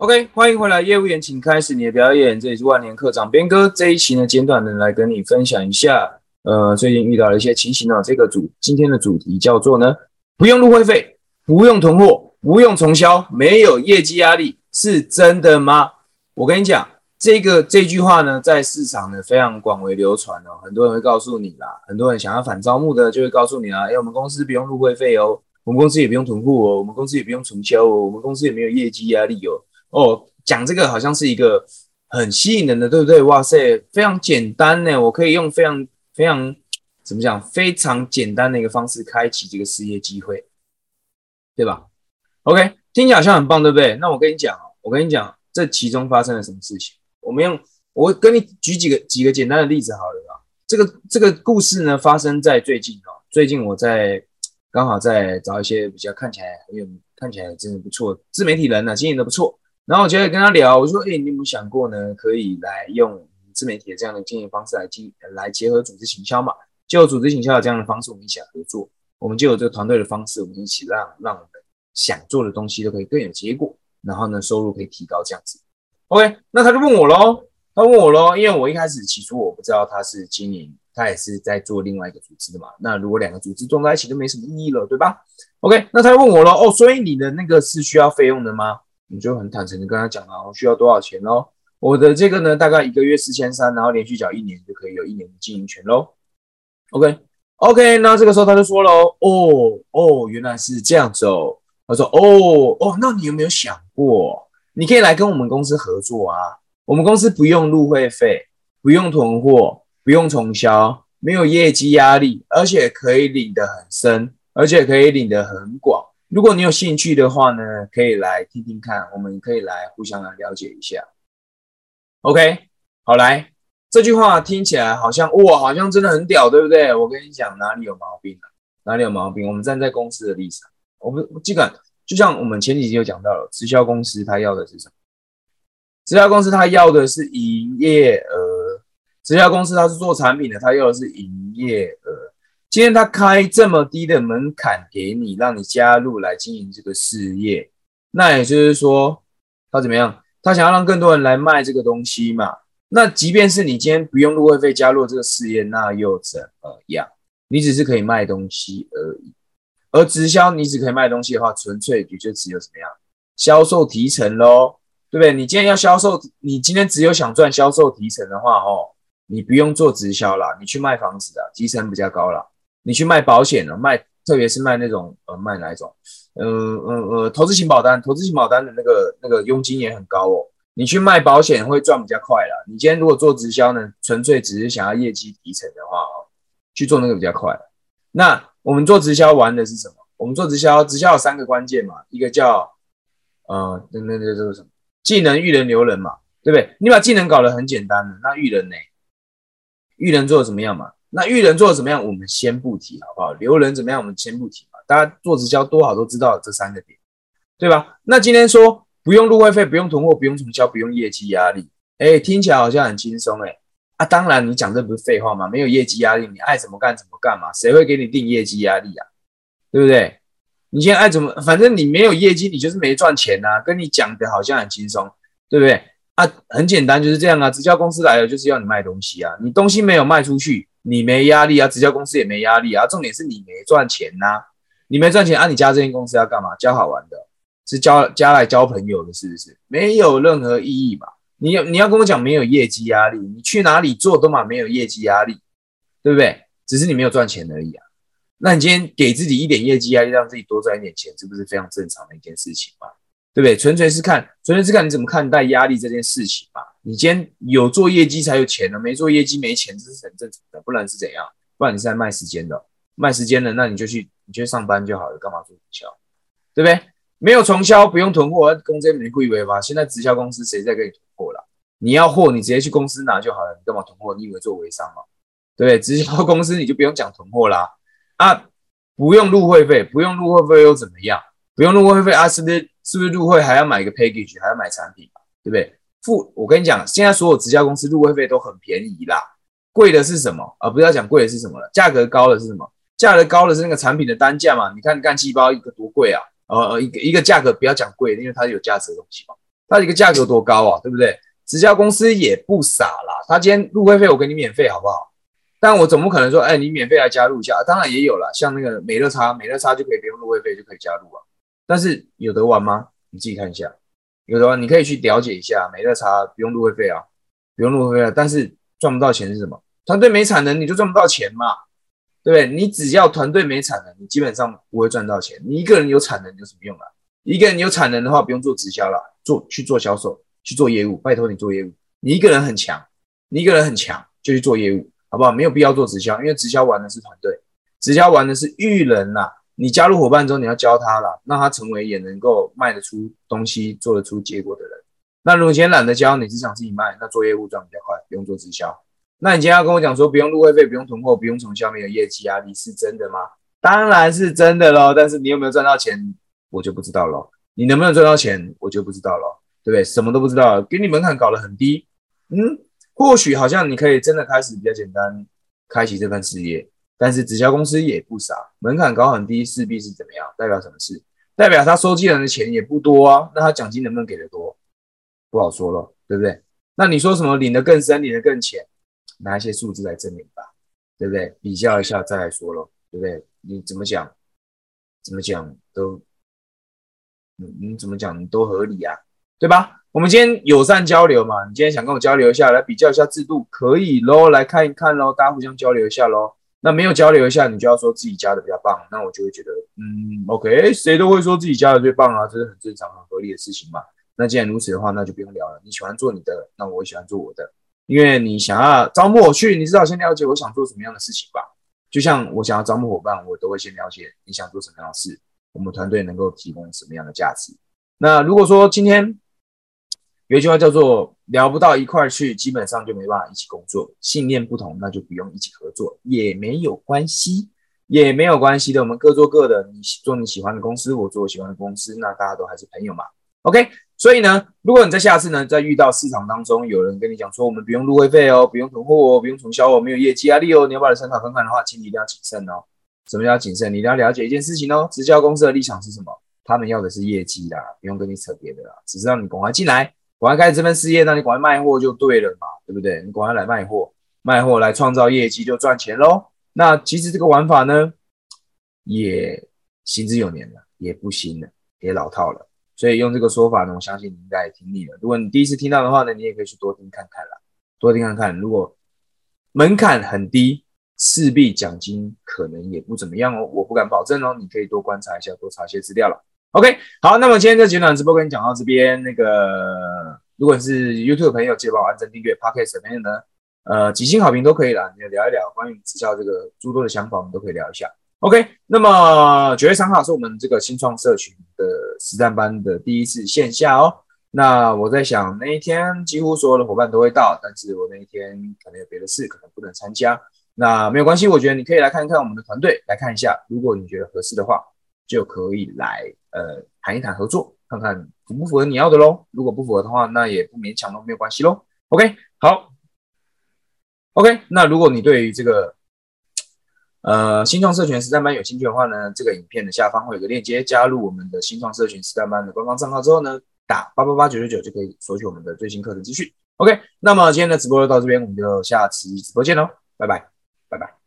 OK，欢迎回来，业务员，请开始你的表演。这里是万年课长边哥，这一期呢，简短的来跟你分享一下，呃，最近遇到了一些情形呢。这个主今天的主题叫做呢，不用入会费，不用囤货，不用重销，没有业绩压力，是真的吗？我跟你讲，这个这句话呢，在市场呢非常广为流传哦，很多人会告诉你啦，很多人想要反招募的就会告诉你啦，哎，我们公司不用入会费哦，我们公司也不用囤货哦，我们公司也不用重销哦，我们公司也没有业绩压力哦。哦，讲这个好像是一个很吸引人的，对不对？哇塞，非常简单呢，我可以用非常非常怎么讲，非常简单的一个方式开启这个事业机会，对吧？OK，听起来好像很棒，对不对？那我跟你讲哦，我跟你讲，这其中发生了什么事情？我们用我跟你举几个几个简单的例子好了啊？这个这个故事呢，发生在最近哦，最近我在刚好在找一些比较看起来很有看起来真的不错自媒体人呢，经营的不错。然后我就会跟他聊，我说：“哎，你有没有想过呢？可以来用自媒体的这样的经营方式来经来结合组织行销嘛？就组织行销的这样的方式，我们一起来合作。我们就有这个团队的方式，我们一起让让我们想做的东西都可以更有结果。然后呢，收入可以提高这样子。OK，那他就问我喽，他问我喽，因为我一开始起初我不知道他是经营，他也是在做另外一个组织的嘛。那如果两个组织撞在一起，就没什么意义了，对吧？OK，那他就问我喽，哦，所以你的那个是需要费用的吗？你就很坦诚的跟他讲啊，我需要多少钱喽？我的这个呢，大概一个月四千三，然后连续缴一年就可以有一年的经营权喽。OK，OK，那这个时候他就说喽，哦哦，原来是这样子哦。他说，哦哦，那你有没有想过，你可以来跟我们公司合作啊？我们公司不用入会费，不用囤货，不用重销，没有业绩压力，而且可以领得很深，而且可以领得很广。如果你有兴趣的话呢，可以来听听看，我们可以来互相来了解一下。OK，好来，这句话听起来好像哇，好像真的很屌，对不对？我跟你讲，哪里有毛病啊？哪里有毛病？我们站在公司的立场，我们基本就像我们前几集有讲到了，直销公司它要的是什么？直销公司它要的是营业额，直销公司它是做产品的，它要的是营业额。今天他开这么低的门槛给你，让你加入来经营这个事业，那也就是说，他怎么样？他想要让更多人来卖这个东西嘛？那即便是你今天不用入会费加入这个事业，那又怎么样？你只是可以卖东西而已。而直销你只可以卖东西的话，纯粹也就只有怎么样？销售提成喽，对不对？你今天要销售，你今天只有想赚销售提成的话，哦，你不用做直销啦，你去卖房子的，提成比较高啦。你去卖保险了，卖特别是卖那种呃卖哪一种，呃呃呃投资型保单，投资型保单的那个那个佣金也很高哦。你去卖保险会赚比较快啦。你今天如果做直销呢，纯粹只是想要业绩提成的话哦，去做那个比较快。那我们做直销玩的是什么？我们做直销，直销有三个关键嘛，一个叫呃那那那这个什么技能育人留人嘛，对不对？你把技能搞得很简单的，那育人呢？育人做的怎么样嘛？那育人做的怎么样？我们先不提，好不好？留人怎么样？我们先不提嘛。大家做直销多好都知道这三个点，对吧？那今天说不用入会费，不用囤货，不用重销，不用业绩压力，哎，听起来好像很轻松哎。啊，当然你讲这不是废话吗？没有业绩压力，你爱怎么干怎么干嘛？谁会给你定业绩压力啊？对不对？你现在爱怎么，反正你没有业绩，你就是没赚钱呐。跟你讲的好像很轻松，对不对？啊，很简单，就是这样啊。直销公司来了就是要你卖东西啊，你东西没有卖出去。你没压力啊，直销公司也没压力啊。重点是你没赚钱呐，你没赚钱啊，你加这间公司要干嘛？交好玩的，是交加来交朋友的，是不是？没有任何意义嘛。你你要跟我讲没有业绩压力，你去哪里做都嘛没有业绩压力，对不对？只是你没有赚钱而已啊。那你今天给自己一点业绩压力，让自己多赚一点钱，这不是非常正常的一件事情吗？对不对？纯粹是看，纯粹是看你怎么看待压力这件事情嘛。你今天有做业绩才有钱呢，没做业绩没钱，这是很正常的。不然是怎样？不然你是在卖时间的，卖时间的，那你就去，你去上班就好了，干嘛做直销？对不对？没有重销，不用囤货，公司没不以为吧？现在直销公司谁在给你囤货了？你要货，你直接去公司拿就好了，你干嘛囤货？你以为做微商吗？对不对？直销公司你就不用讲囤货啦，啊，不用入会费，不用入会费又怎么样？不用入会费啊？是不是？是不是入会还要买一个 package，还要买产品嘛？对不对？付我跟你讲，现在所有直销公司入会费都很便宜啦。贵的是什么？啊，不要讲贵的是什么了，价格高的是什么？价格高的是那个产品的单价嘛？你看干细胞一个多贵啊？呃，一个一个价格不要讲贵，因为它有价值的东西嘛。它一个价格多高啊，对不对？直销公司也不傻啦，他今天入会费我给你免费，好不好？但我总不可能说，哎，你免费来加入一下，当然也有了，像那个美乐差，美乐差就可以不用入会费就可以加入啊。但是有得玩吗？你自己看一下，有的玩你可以去了解一下，美乐茶不用入会费啊，不用入会费啊，但是赚不到钱是什么？团队没产能，你就赚不到钱嘛，对不对？你只要团队没产能，你基本上不会赚到钱。你一个人有产能有什么用啊？一个人有产能的话，不用做直销了，做去做销售，去做业务，拜托你做业务。你一个人很强，你一个人很强，就去做业务。好不好？没有必要做直销，因为直销玩的是团队，直销玩的是育人呐。你加入伙伴之后，你要教他了，让他成为也能够卖得出东西、做得出结果的人。那如果今天懒得教，你只想自己卖，那做业务赚比较快，不用做直销。那你今天要跟我讲说，不用入会费，不用囤货，不用从下面有业绩压力，是真的吗？当然是真的喽。但是你有没有赚到钱，我就不知道喽。你能不能赚到钱，我就不知道喽，对不对？什么都不知道，给你门槛搞得很低，嗯。或许好像你可以真的开始比较简单，开启这份事业，但是直销公司也不傻，门槛高很低，势必是怎么样？代表什么事？代表他收进来的钱也不多啊，那他奖金能不能给的多？不好说了，对不对？那你说什么领的更深，领的更浅？拿一些数字来证明吧，对不对？比较一下再来说咯，对不对？你怎么讲？怎么讲都，你你怎么讲都合理啊，对吧？我们今天友善交流嘛，你今天想跟我交流一下，来比较一下制度，可以喽，来看一看喽，大家互相交流一下喽。那没有交流一下，你就要说自己加的比较棒，那我就会觉得，嗯，OK，谁都会说自己加的最棒啊，这是很正常、很合理的事情嘛。那既然如此的话，那就不用聊了。你喜欢做你的，那我也喜欢做我的，因为你想要招募我去，你至少先了解我想做什么样的事情吧。就像我想要招募伙伴，我都会先了解你想做什么样的事，我们团队能够提供什么样的价值。那如果说今天，有一句话叫做“聊不到一块去，基本上就没办法一起工作。信念不同，那就不用一起合作，也没有关系，也没有关系的。我们各做各的，你做你喜欢的公司，我做我喜欢的公司，那大家都还是朋友嘛。OK，所以呢，如果你在下次呢，在遇到市场当中有人跟你讲说，我们不用入会费哦，不用囤货哦，不用重销哦，没有业绩压力哦，你要把它参考看看的话，请你一定要谨慎哦。什么叫谨慎？你一定要了解一件事情哦，直销公司的立场是什么？他们要的是业绩啦，不用跟你扯别的啦，只是让你赶快进来。赶快开始这份事业，那你赶快卖货就对了嘛，对不对？你赶快来卖货，卖货来创造业绩就赚钱喽。那其实这个玩法呢，也行之有年了，也不新了，也老套了。所以用这个说法呢，我相信你应该也听腻了。如果你第一次听到的话呢，你也可以去多听看看啦，多听看看。如果门槛很低，势必奖金可能也不怎么样哦，我不敢保证哦。你可以多观察一下，多查一些资料了。OK，好，那么今天这简短直播跟你讲到这边。那个，如果是 YouTube 朋友，记得帮我按赞订阅。Podcast 的朋友呢，呃，几星好评都可以啦。你聊一聊关于直销这个诸多的想法，我们都可以聊一下。OK，那么九月三号是我们这个新创社群的实战班的第一次线下哦。那我在想，那一天几乎所有的伙伴都会到，但是我那一天可能有别的事，可能不能参加。那没有关系，我觉得你可以来看一看我们的团队，来看一下，如果你觉得合适的话。就可以来呃谈一谈合作，看看符不符合你要的喽。如果不符合的话，那也不勉强都没有关系喽。OK，好，OK。那如果你对于这个呃新创社群实战班有兴趣的话呢，这个影片的下方会有个链接，加入我们的新创社群实战班的官方账号之后呢，打八八八九九九就可以索取我们的最新课程资讯。OK，那么今天的直播就到这边，我们就下期直播见喽，拜拜，拜拜。